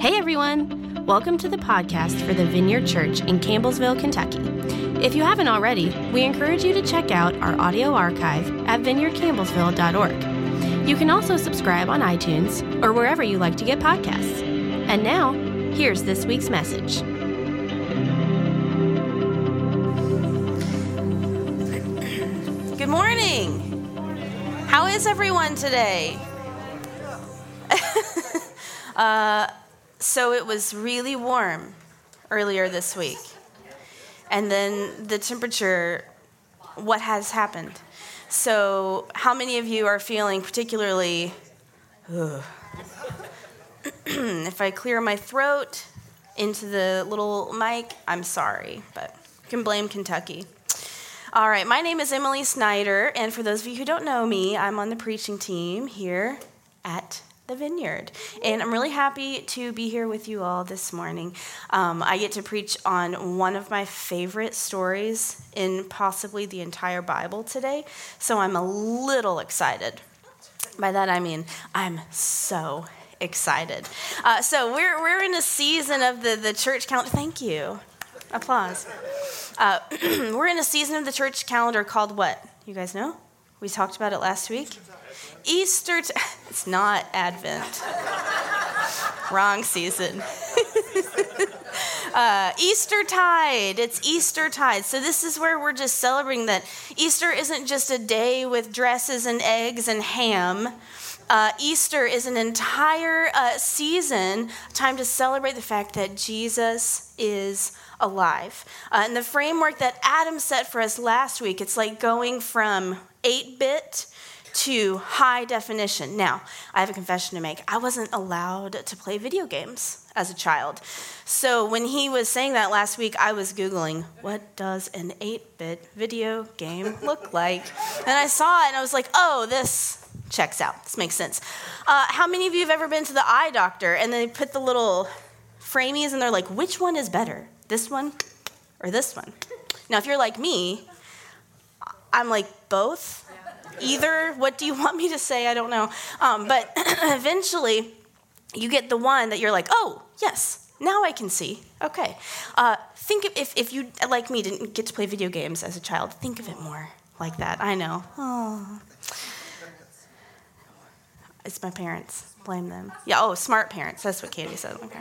Hey everyone! Welcome to the podcast for the Vineyard Church in Campbellsville, Kentucky. If you haven't already, we encourage you to check out our audio archive at vineyardcampbellsville.org. You can also subscribe on iTunes or wherever you like to get podcasts. And now, here's this week's message. Good morning. How is everyone today? uh, so it was really warm earlier this week. And then the temperature, what has happened? So, how many of you are feeling particularly, if I clear my throat into the little mic, I'm sorry, but you can blame Kentucky. All right, my name is Emily Snyder, and for those of you who don't know me, I'm on the preaching team here at the Vineyard. And I'm really happy to be here with you all this morning. Um, I get to preach on one of my favorite stories in possibly the entire Bible today, so I'm a little excited. By that I mean, I'm so excited. Uh, so we're, we're in a season of the, the church count. Thank you. Applause. Uh, we're in a season of the church calendar called what? You guys know? We talked about it last week. Easter. T- it's not Advent. Wrong season. uh, Easter tide. It's Easter tide. So, this is where we're just celebrating that Easter isn't just a day with dresses and eggs and ham. Uh, Easter is an entire uh, season, time to celebrate the fact that Jesus is alive. Uh, and the framework that Adam set for us last week, it's like going from 8 bit to high definition. Now, I have a confession to make. I wasn't allowed to play video games as a child. So when he was saying that last week, I was Googling, what does an 8 bit video game look like? And I saw it and I was like, oh, this checks out. This makes sense. Uh, how many of you have ever been to the eye doctor and they put the little framies and they're like, which one is better? This one or this one? Now, if you're like me, I'm like, both? Either? What do you want me to say? I don't know. Um, but eventually, you get the one that you're like, oh, yes, now I can see. Okay. Uh, think if, if you, like me, didn't get to play video games as a child, think of it more like that. I know. Oh. It's my parents. Blame them. Yeah, oh, smart parents. That's what Katie said. Okay.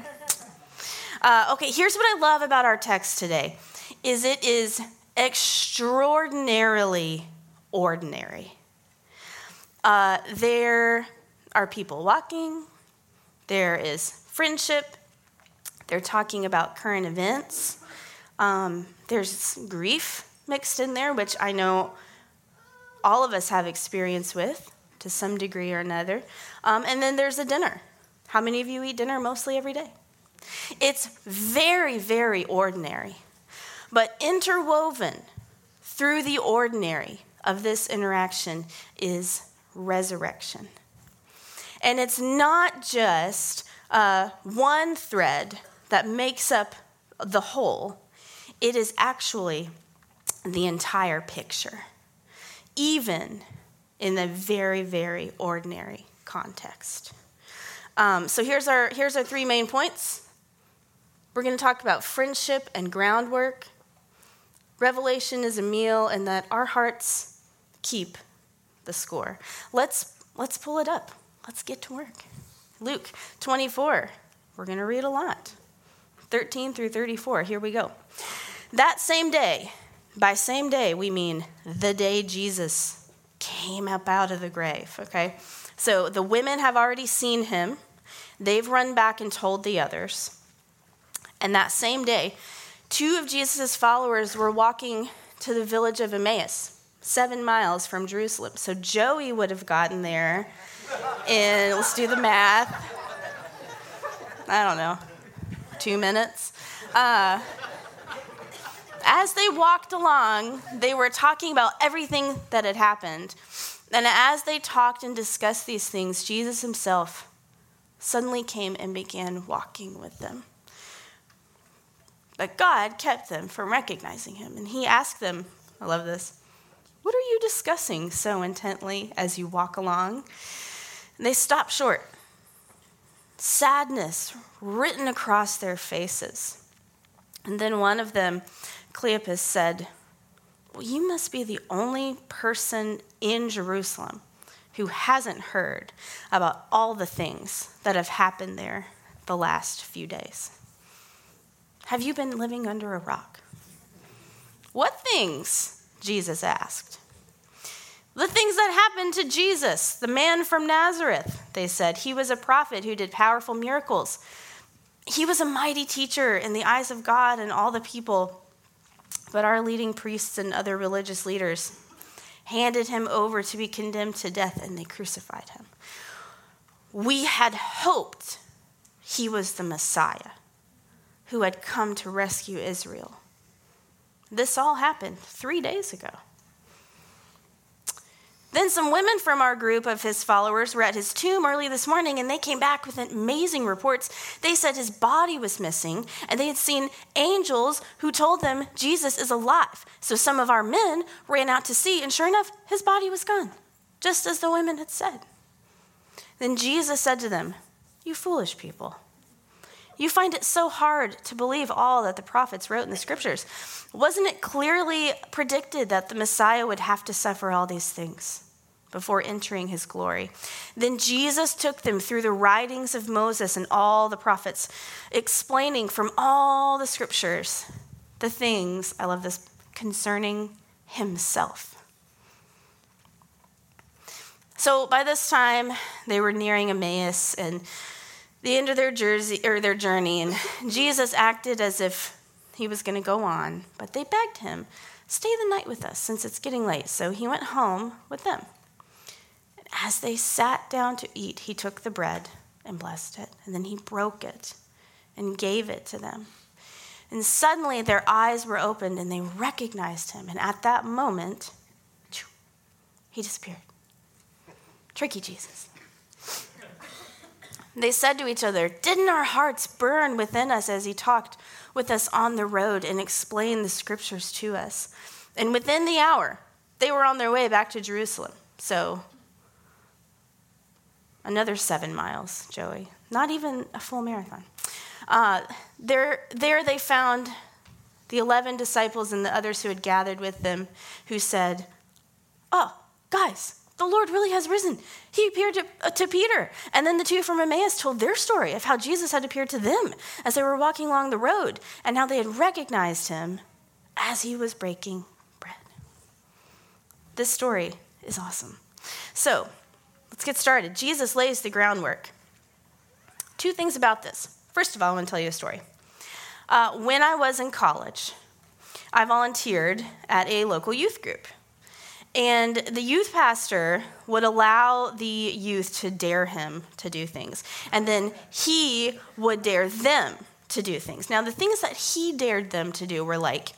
Uh, okay, here's what I love about our text today is it is extraordinarily ordinary. Uh, there are people walking, there is friendship, they're talking about current events, um, there's grief mixed in there, which I know all of us have experience with to some degree or another. Um, and then there's a dinner. How many of you eat dinner mostly every day? It's very, very ordinary. But interwoven through the ordinary of this interaction is resurrection. And it's not just uh, one thread that makes up the whole, it is actually the entire picture, even in the very, very ordinary context. Um, so here's our, here's our three main points. We're going to talk about friendship and groundwork. Revelation is a meal, and that our hearts keep the score. Let's, let's pull it up. Let's get to work. Luke 24. We're going to read a lot. 13 through 34. Here we go. That same day, by same day, we mean the day Jesus came up out of the grave, okay? So the women have already seen him. They've run back and told the others. And that same day, two of Jesus' followers were walking to the village of Emmaus, seven miles from Jerusalem. So Joey would have gotten there in, let's do the math, I don't know, two minutes. Uh, as they walked along, they were talking about everything that had happened. And as they talked and discussed these things, Jesus himself suddenly came and began walking with them. But God kept them from recognizing him. And he asked them, I love this, what are you discussing so intently as you walk along? And they stopped short. sadness written across their faces. And then one of them, Cleopas, said, Well, you must be the only person in Jerusalem who hasn't heard about all the things that have happened there the last few days. Have you been living under a rock? What things? Jesus asked. The things that happened to Jesus, the man from Nazareth, they said. He was a prophet who did powerful miracles. He was a mighty teacher in the eyes of God and all the people. But our leading priests and other religious leaders handed him over to be condemned to death and they crucified him. We had hoped he was the Messiah who had come to rescue Israel. This all happened three days ago. Then some women from our group of his followers were at his tomb early this morning and they came back with amazing reports. They said his body was missing and they had seen angels who told them Jesus is alive. So some of our men ran out to see and sure enough, his body was gone, just as the women had said. Then Jesus said to them, You foolish people. You find it so hard to believe all that the prophets wrote in the scriptures. Wasn't it clearly predicted that the Messiah would have to suffer all these things before entering his glory? Then Jesus took them through the writings of Moses and all the prophets, explaining from all the scriptures the things, I love this, concerning himself. So by this time, they were nearing Emmaus and the end of their jersey or their journey, and Jesus acted as if he was going to go on, but they begged him, "Stay the night with us, since it's getting late." So he went home with them. And as they sat down to eat, he took the bread and blessed it, and then he broke it and gave it to them. And suddenly their eyes were opened and they recognized him. And at that moment, he disappeared. Tricky Jesus. They said to each other, Didn't our hearts burn within us as he talked with us on the road and explained the scriptures to us? And within the hour, they were on their way back to Jerusalem. So, another seven miles, Joey. Not even a full marathon. Uh, there, there they found the 11 disciples and the others who had gathered with them, who said, Oh, guys, the Lord really has risen. He appeared to, uh, to Peter. And then the two from Emmaus told their story of how Jesus had appeared to them as they were walking along the road and how they had recognized him as he was breaking bread. This story is awesome. So, let's get started. Jesus lays the groundwork. Two things about this. First of all, I want to tell you a story. Uh, when I was in college, I volunteered at a local youth group. And the youth pastor would allow the youth to dare him to do things. And then he would dare them to do things. Now, the things that he dared them to do were like,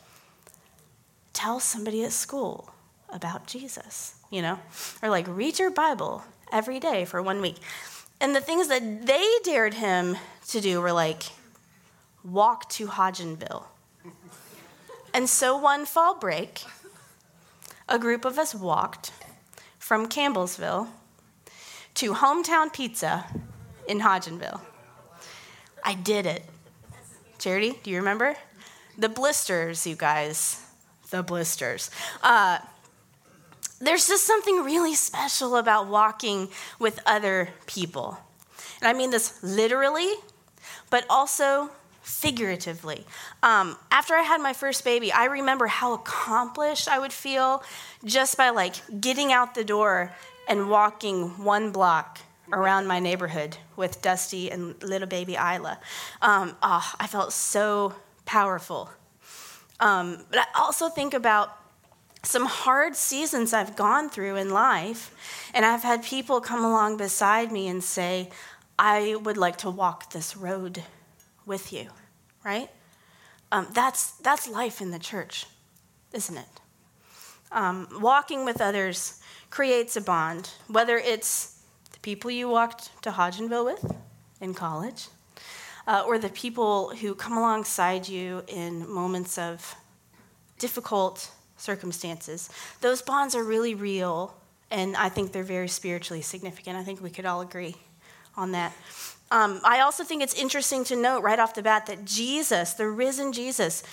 tell somebody at school about Jesus, you know? Or like, read your Bible every day for one week. And the things that they dared him to do were like, walk to Hodgenville. And so one fall break, a group of us walked from Campbellsville to Hometown Pizza in Hodgenville. I did it. Charity, do you remember? The blisters, you guys. The blisters. Uh, there's just something really special about walking with other people. And I mean this literally, but also figuratively. Um, after I had my first baby, I remember how accomplished I would feel just by like getting out the door and walking one block around my neighborhood with Dusty and little baby Isla. Um, oh, I felt so powerful. Um, but I also think about some hard seasons I've gone through in life, and I've had people come along beside me and say, I would like to walk this road with you, right? Um, that's, that's life in the church, isn't it? Um, walking with others creates a bond, whether it's the people you walked to Hodgenville with in college, uh, or the people who come alongside you in moments of difficult circumstances. Those bonds are really real, and I think they're very spiritually significant. I think we could all agree on that. Um, I also think it's interesting to note right off the bat that Jesus, the risen Jesus,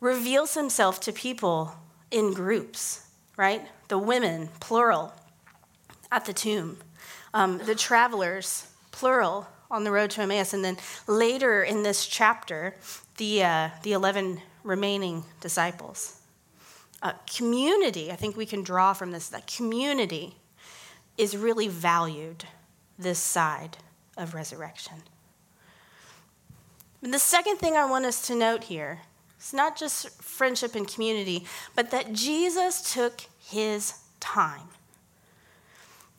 reveals himself to people in groups, right? The women, plural, at the tomb, um, the travelers, plural, on the road to Emmaus, and then later in this chapter, the, uh, the 11 remaining disciples. Uh, community, I think we can draw from this that community is really valued this side of resurrection. And the second thing I want us to note here is not just friendship and community, but that Jesus took his time.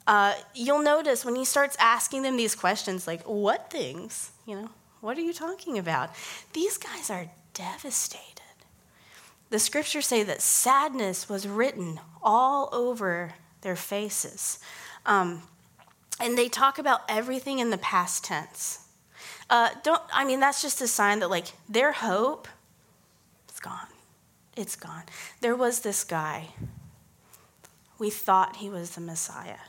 Uh, you'll notice when he starts asking them these questions, like, what things? You know, what are you talking about? These guys are devastated. The scriptures say that sadness was written all over their faces. Um, and they talk about everything in the past tense. Uh, don't, I mean, that's just a sign that, like, their hope is gone. It's gone. There was this guy. We thought he was the Messiah,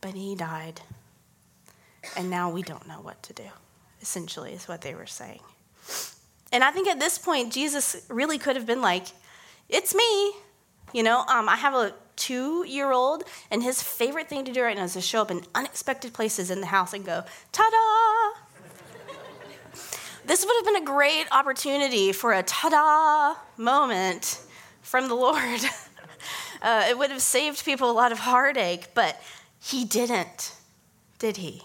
but he died. And now we don't know what to do, essentially, is what they were saying. And I think at this point, Jesus really could have been like, It's me. You know, um, I have a two year old, and his favorite thing to do right now is to show up in unexpected places in the house and go, ta da! this would have been a great opportunity for a ta da moment from the Lord. uh, it would have saved people a lot of heartache, but he didn't, did he?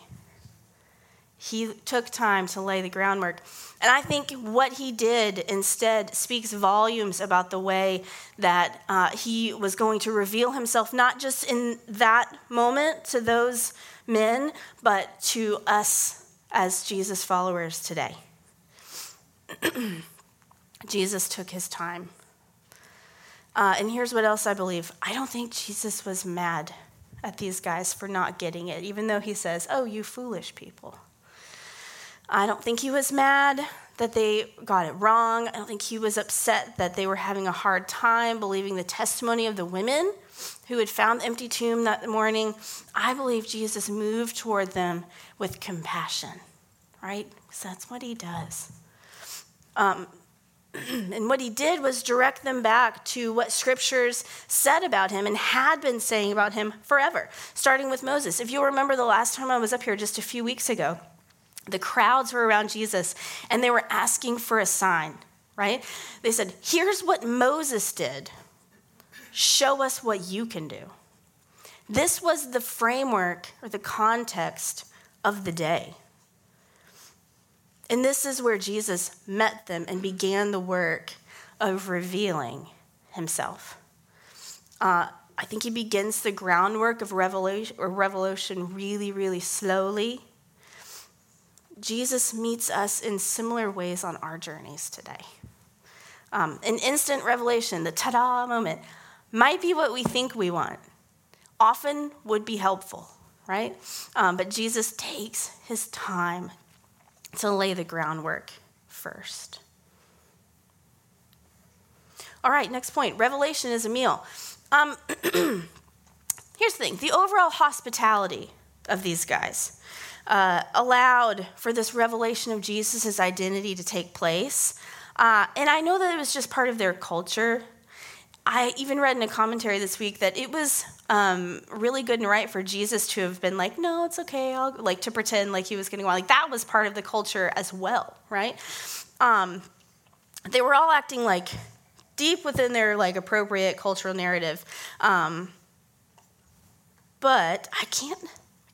He took time to lay the groundwork. And I think what he did instead speaks volumes about the way that uh, he was going to reveal himself, not just in that moment to those men, but to us as Jesus followers today. Jesus took his time. Uh, and here's what else I believe I don't think Jesus was mad at these guys for not getting it, even though he says, Oh, you foolish people. I don't think he was mad that they got it wrong. I don't think he was upset that they were having a hard time believing the testimony of the women who had found the empty tomb that morning. I believe Jesus moved toward them with compassion, right? Because that's what he does. Um, and what he did was direct them back to what scriptures said about him and had been saying about him forever, starting with Moses. If you remember the last time I was up here just a few weeks ago, the crowds were around Jesus and they were asking for a sign, right? They said, Here's what Moses did. Show us what you can do. This was the framework or the context of the day. And this is where Jesus met them and began the work of revealing himself. Uh, I think he begins the groundwork of revelation, or revelation really, really slowly Jesus meets us in similar ways on our journeys today. Um, an instant revelation, the ta da moment, might be what we think we want, often would be helpful, right? Um, but Jesus takes his time to lay the groundwork first. All right, next point revelation is a meal. Um, here's the thing the overall hospitality of these guys uh, allowed for this revelation of Jesus' identity to take place. Uh, and I know that it was just part of their culture. I even read in a commentary this week that it was um, really good and right for Jesus to have been like, no, it's okay, I'll like to pretend like he was getting on. Like that was part of the culture as well, right? Um, they were all acting like deep within their like appropriate cultural narrative. Um, but I can't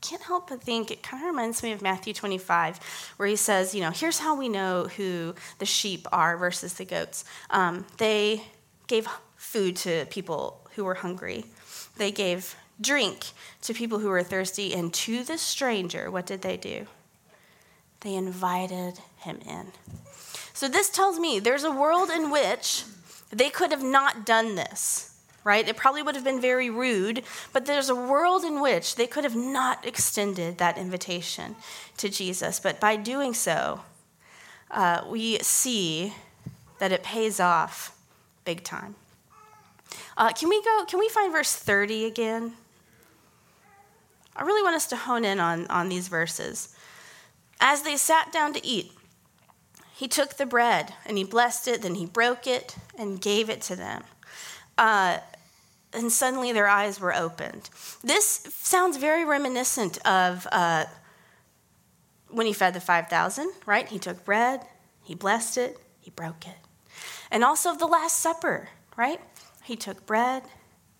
can't help but think it kind of reminds me of Matthew 25, where he says, you know, here's how we know who the sheep are versus the goats. Um, they gave food to people who were hungry, they gave drink to people who were thirsty, and to the stranger, what did they do? They invited him in. So this tells me there's a world in which they could have not done this right? It probably would have been very rude, but there's a world in which they could have not extended that invitation to Jesus. But by doing so, uh, we see that it pays off big time. Uh, can we go? Can we find verse 30 again? I really want us to hone in on, on these verses. As they sat down to eat, he took the bread and he blessed it, then he broke it and gave it to them. Uh, and suddenly their eyes were opened. This sounds very reminiscent of uh, when he fed the 5,000, right? He took bread, he blessed it, he broke it. And also of the Last Supper, right? He took bread,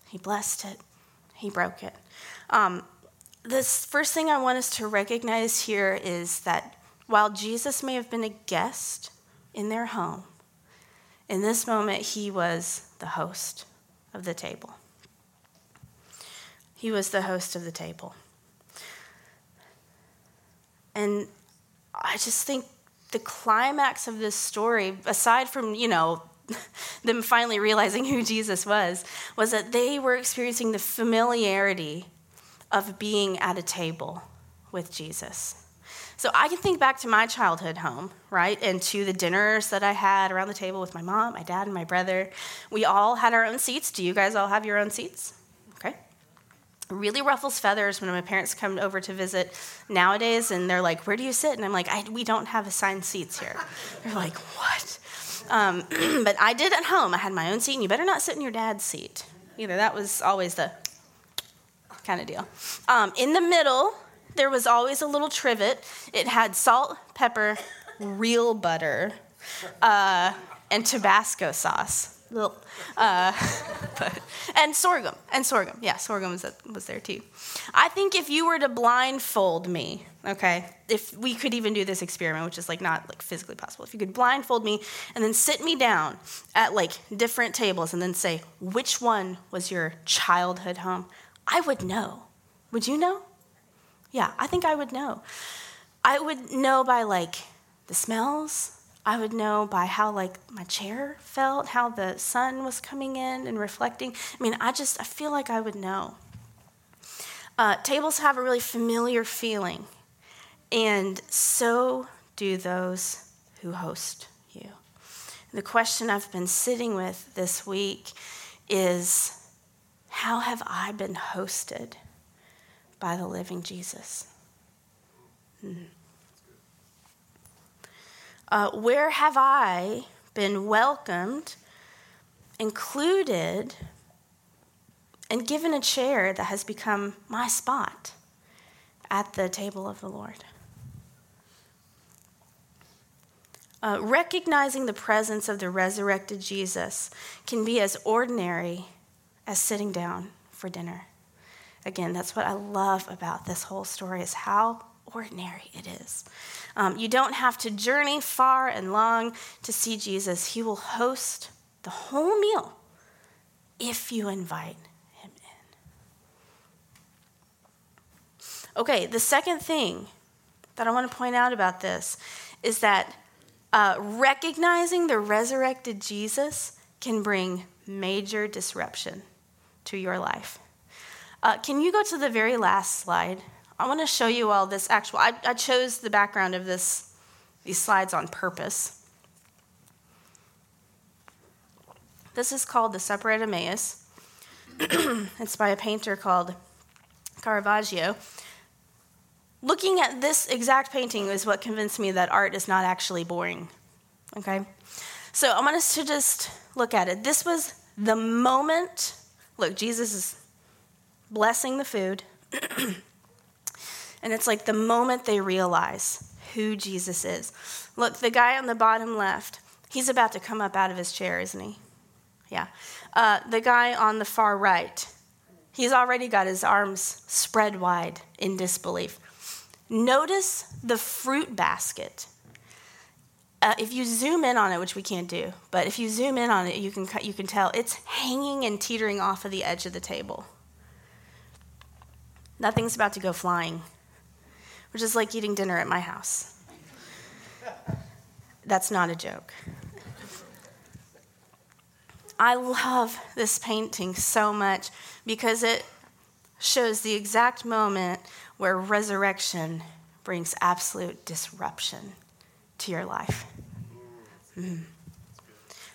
he blessed it, he broke it. Um, this first thing I want us to recognize here is that while Jesus may have been a guest in their home, in this moment he was the host of the table. He was the host of the table. And I just think the climax of this story, aside from, you know, them finally realizing who Jesus was, was that they were experiencing the familiarity of being at a table with Jesus. So I can think back to my childhood home, right? And to the dinners that I had around the table with my mom, my dad, and my brother. We all had our own seats. Do you guys all have your own seats? Really ruffles feathers when my parents come over to visit nowadays and they're like, Where do you sit? And I'm like, We don't have assigned seats here. They're like, What? Um, but I did at home. I had my own seat, and you better not sit in your dad's seat. Either that was always the kind of deal. Um, in the middle, there was always a little trivet. It had salt, pepper, real butter, uh, and Tabasco sauce. Uh, but, and sorghum, and sorghum. Yeah, sorghum was, was there too. I think if you were to blindfold me, okay, if we could even do this experiment, which is like not like physically possible, if you could blindfold me and then sit me down at like different tables and then say which one was your childhood home, I would know. Would you know? Yeah, I think I would know. I would know by like the smells. I would know by how like my chair felt, how the sun was coming in and reflecting. I mean, I just I feel like I would know. Uh, tables have a really familiar feeling, and so do those who host you. The question I've been sitting with this week is how have I been hosted? by the living Jesus. Hmm. Uh, where have I been welcomed, included, and given a chair that has become my spot at the table of the Lord? Uh, recognizing the presence of the resurrected Jesus can be as ordinary as sitting down for dinner. Again, that's what I love about this whole story is how ordinary it is. Um, you don't have to journey far and long to see Jesus. He will host the whole meal if you invite him in. Okay, the second thing that I want to point out about this is that uh, recognizing the resurrected Jesus can bring major disruption to your life. Uh, can you go to the very last slide? I want to show you all this actual. I, I chose the background of this, these slides on purpose. This is called the Supper at Emmaus. it's by a painter called Caravaggio. Looking at this exact painting is what convinced me that art is not actually boring. Okay? So I want us to just look at it. This was the moment. Look, Jesus is blessing the food. and it's like the moment they realize who Jesus is. Look, the guy on the bottom left, he's about to come up out of his chair, isn't he? Yeah. Uh, the guy on the far right, he's already got his arms spread wide in disbelief. Notice the fruit basket. Uh, if you zoom in on it, which we can't do, but if you zoom in on it, you can, you can tell it's hanging and teetering off of the edge of the table. Nothing's about to go flying, which is like eating dinner at my house. That's not a joke. I love this painting so much because it shows the exact moment where resurrection brings absolute disruption to your life. Mm.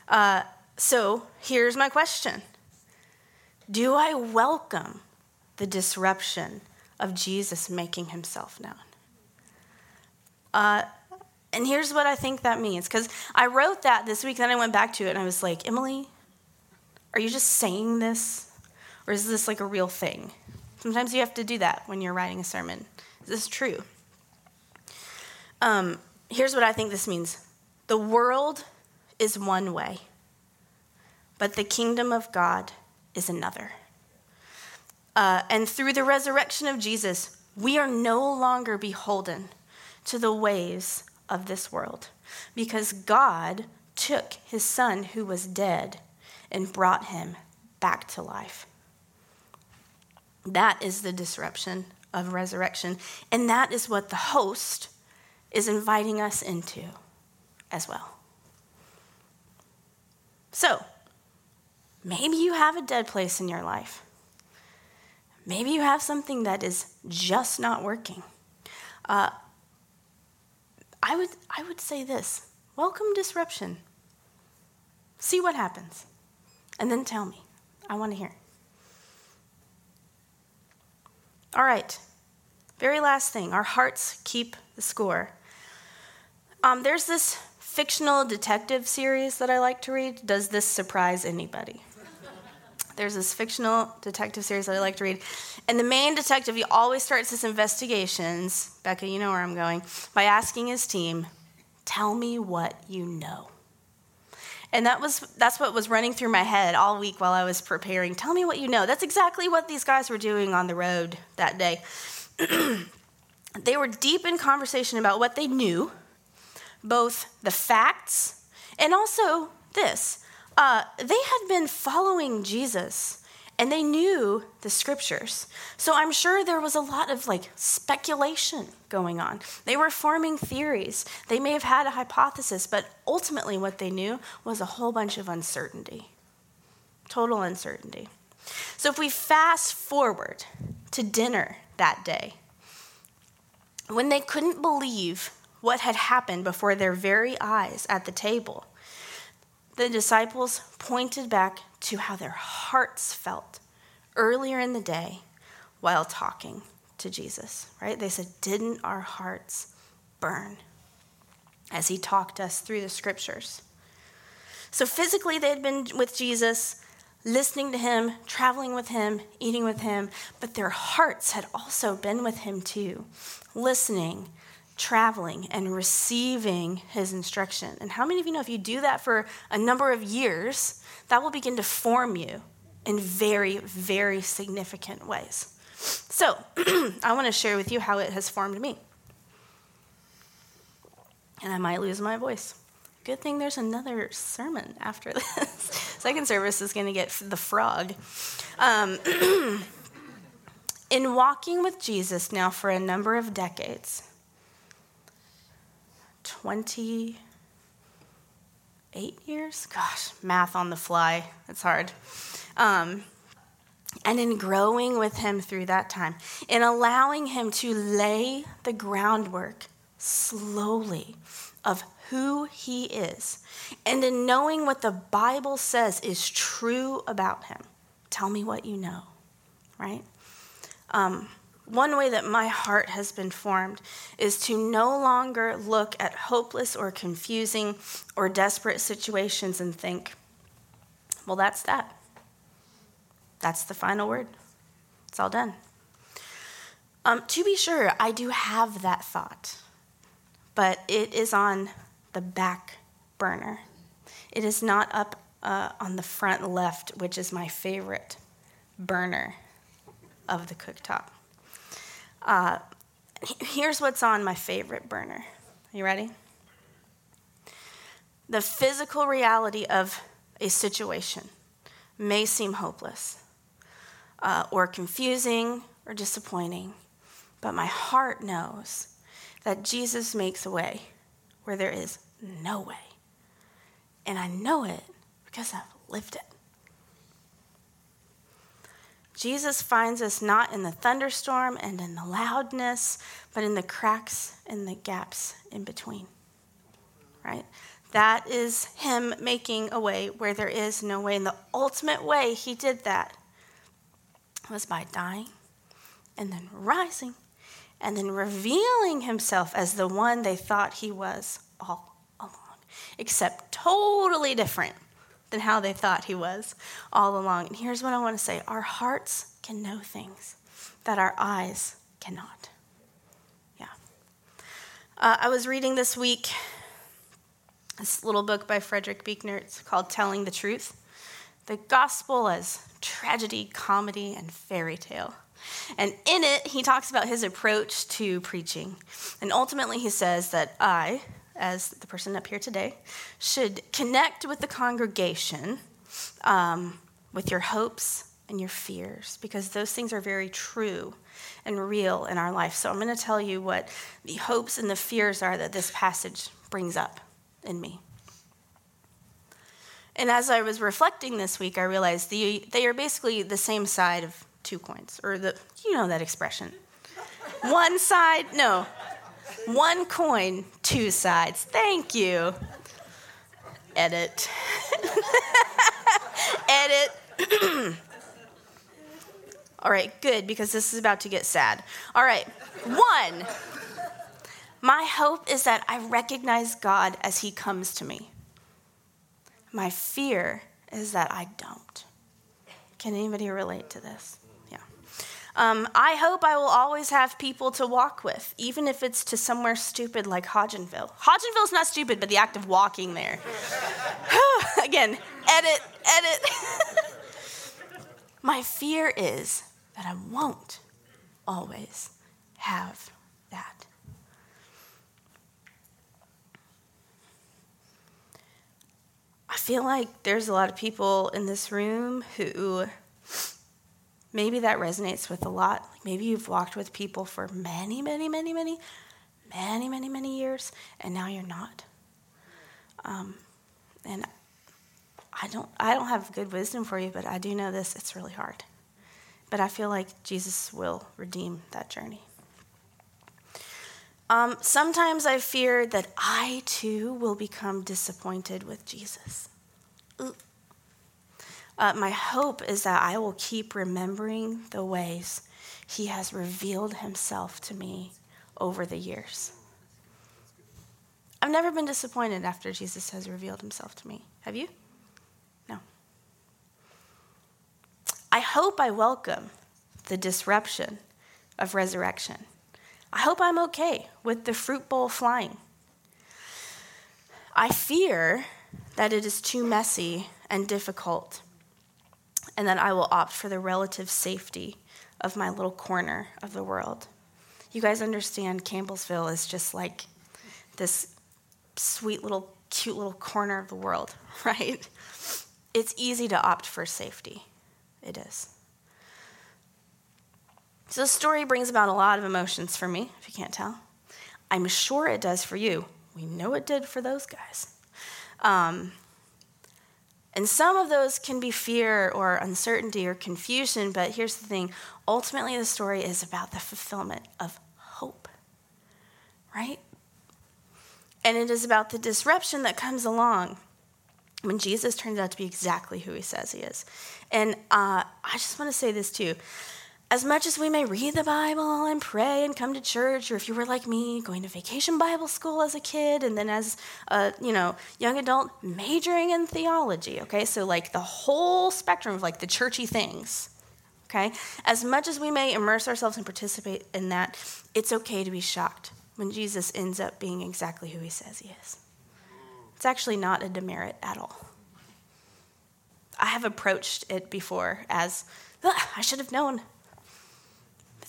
Uh, so here's my question Do I welcome the disruption of Jesus making himself known? Uh, and here's what I think that means because I wrote that this week, then I went back to it and I was like, Emily, are you just saying this? Or is this like a real thing? Sometimes you have to do that when you're writing a sermon. Is this true? Um, here's what I think this means the world is one way, but the kingdom of God is another. Uh, and through the resurrection of Jesus, we are no longer beholden to the ways of this world because God took his son who was dead and brought him back to life. That is the disruption of resurrection. And that is what the host is inviting us into as well. So, maybe you have a dead place in your life. Maybe you have something that is just not working. Uh, I, would, I would say this welcome disruption. See what happens. And then tell me. I want to hear. All right. Very last thing our hearts keep the score. Um, there's this fictional detective series that I like to read. Does this surprise anybody? There's this fictional detective series that I like to read. And the main detective, he always starts his investigations, Becca, you know where I'm going, by asking his team, Tell me what you know. And that was that's what was running through my head all week while I was preparing. Tell me what you know. That's exactly what these guys were doing on the road that day. they were deep in conversation about what they knew, both the facts and also this uh, they had been following Jesus and they knew the scriptures. So I'm sure there was a lot of like speculation going on. They were forming theories. They may have had a hypothesis, but ultimately what they knew was a whole bunch of uncertainty. Total uncertainty. So if we fast forward to dinner that day, when they couldn't believe what had happened before their very eyes at the table, the disciples pointed back to how their hearts felt earlier in the day while talking to Jesus, right? They said, Didn't our hearts burn as he talked us through the scriptures? So physically, they had been with Jesus, listening to him, traveling with him, eating with him, but their hearts had also been with him too, listening traveling and receiving his instruction. And how many of you know if you do that for a number of years, that will begin to form you in very, very significant ways? So, I want to share with you how it has formed me. And I might lose my voice. Good thing there's another sermon after this. Second service is going to get the frog. Um, in walking with Jesus now for a number of decades, 28 years? Gosh, math on the fly. It's hard. Um, and in growing with him through that time, in allowing him to lay the groundwork slowly of who he is, and in knowing what the Bible says is true about him. Tell me what you know, right? Um, one way that my heart has been formed is to no longer look at hopeless or confusing or desperate situations and think, well, that's that. That's the final word. It's all done. Um, to be sure, I do have that thought, but it is on the back burner. It is not up uh, on the front left, which is my favorite burner of the cooktop. Uh, here's what's on my favorite burner. Are you ready? The physical reality of a situation may seem hopeless uh, or confusing or disappointing, but my heart knows that Jesus makes a way where there is no way. And I know it because I've lived it. Jesus finds us not in the thunderstorm and in the loudness, but in the cracks and the gaps in between. Right? That is Him making a way where there is no way. And the ultimate way He did that was by dying and then rising and then revealing himself as the one they thought he was all along, except totally different than how they thought he was all along. And here's what I want to say our hearts can know things that our eyes cannot. Yeah. Uh, I was reading this week this little book by Frederick Buechner. It's called Telling the Truth The Gospel as Tragedy, Comedy, and Fairy Tale. And in it, he talks about his approach to preaching. And ultimately, he says that I, as the person up here today, should connect with the congregation um, with your hopes and your fears, because those things are very true and real in our life. So I'm going to tell you what the hopes and the fears are that this passage brings up in me. And as I was reflecting this week, I realized the, they are basically the same side of two coins, or the, you know that expression. One side, no, one coin, two sides. Thank you. Edit. Edit. All right, good, because this is about to get sad. All right, one. My hope is that I recognize God as He comes to me. My fear is that I don't. Can anybody relate to this? Um, I hope I will always have people to walk with, even if it's to somewhere stupid like Hodgenville. Hodgenville's not stupid, but the act of walking there. Again, edit, edit. My fear is that I won't always have that. I feel like there's a lot of people in this room who maybe that resonates with a lot. maybe you've walked with people for many, many, many, many, many, many, many years, and now you're not. Um, and I don't, I don't have good wisdom for you, but I do know this: it's really hard. But I feel like Jesus will redeem that journey. Um, sometimes I fear that I too will become disappointed with Jesus. Uh, my hope is that I will keep remembering the ways he has revealed himself to me over the years. I've never been disappointed after Jesus has revealed himself to me. Have you? No. I hope I welcome the disruption of resurrection. I hope I'm okay with the fruit bowl flying. I fear that it is too messy and difficult, and that I will opt for the relative safety of my little corner of the world. You guys understand Campbellsville is just like this sweet little, cute little corner of the world, right? It's easy to opt for safety. It is. So the story brings about a lot of emotions for me, if you can't tell. I'm sure it does for you. We know it did for those guys. Um, and some of those can be fear or uncertainty or confusion, but here's the thing ultimately, the story is about the fulfillment of hope, right? And it is about the disruption that comes along when Jesus turns out to be exactly who he says he is. And uh, I just want to say this too as much as we may read the Bible and pray and come to church, or if you were like me, going to vacation Bible school as a kid, and then as a you know young adult majoring in theology, okay, so like the whole spectrum of like the churchy things, okay. As much as we may immerse ourselves and participate in that, it's okay to be shocked when Jesus ends up being exactly who he says he is. It's actually not a demerit at all. I have approached it before as ah, I should have known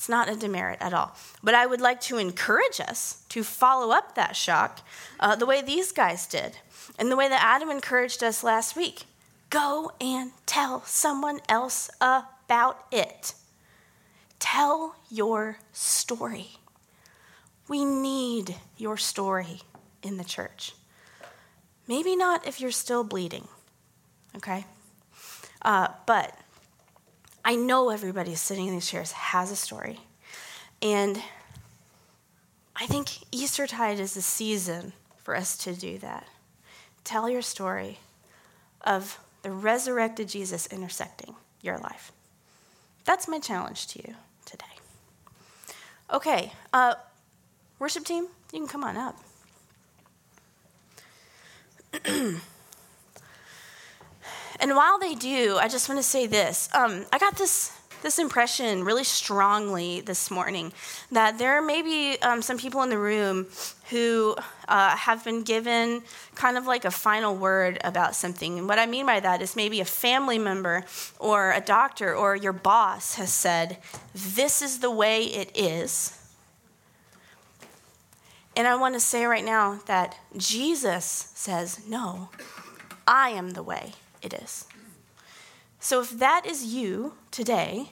it's not a demerit at all. But I would like to encourage us to follow up that shock uh, the way these guys did, and the way that Adam encouraged us last week. Go and tell someone else about it. Tell your story. We need your story in the church. Maybe not if you're still bleeding, okay? Uh, but I know everybody sitting in these chairs has a story. And I think Eastertide is a season for us to do that. Tell your story of the resurrected Jesus intersecting your life. That's my challenge to you today. Okay, uh, worship team, you can come on up. and while they do, I just want to say this. Um, I got this this impression really strongly this morning that there may be um, some people in the room who uh, have been given kind of like a final word about something. And what I mean by that is maybe a family member or a doctor or your boss has said, This is the way it is. And I want to say right now that Jesus says, No, I am the way it is. So if that is you today,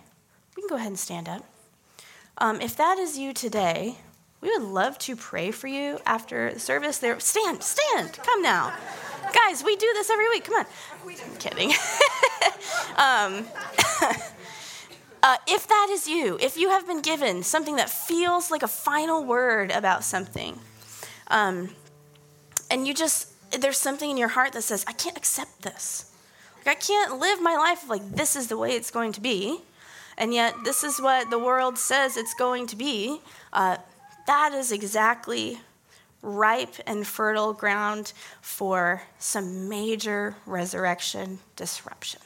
we can go ahead and stand up. Um, if that is you today, we would love to pray for you after the service. There, stand, stand, come now, guys. We do this every week. Come on. I'm kidding. um, uh, if that is you, if you have been given something that feels like a final word about something, um, and you just there's something in your heart that says, I can't accept this. I can't live my life like this is the way it's going to be, and yet this is what the world says it's going to be. Uh, that is exactly ripe and fertile ground for some major resurrection disruption.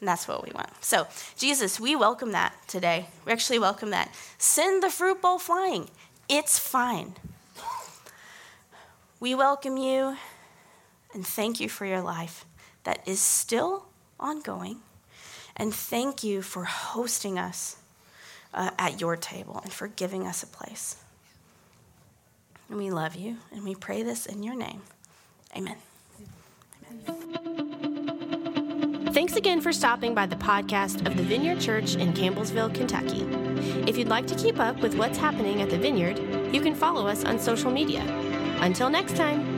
And that's what we want. So, Jesus, we welcome that today. We actually welcome that. Send the fruit bowl flying. It's fine. We welcome you and thank you for your life that is still ongoing. And thank you for hosting us uh, at your table and for giving us a place. And we love you, and we pray this in your name. Amen. Amen. Thanks again for stopping by the podcast of the Vineyard Church in Campbellsville, Kentucky. If you'd like to keep up with what's happening at the Vineyard, you can follow us on social media. Until next time.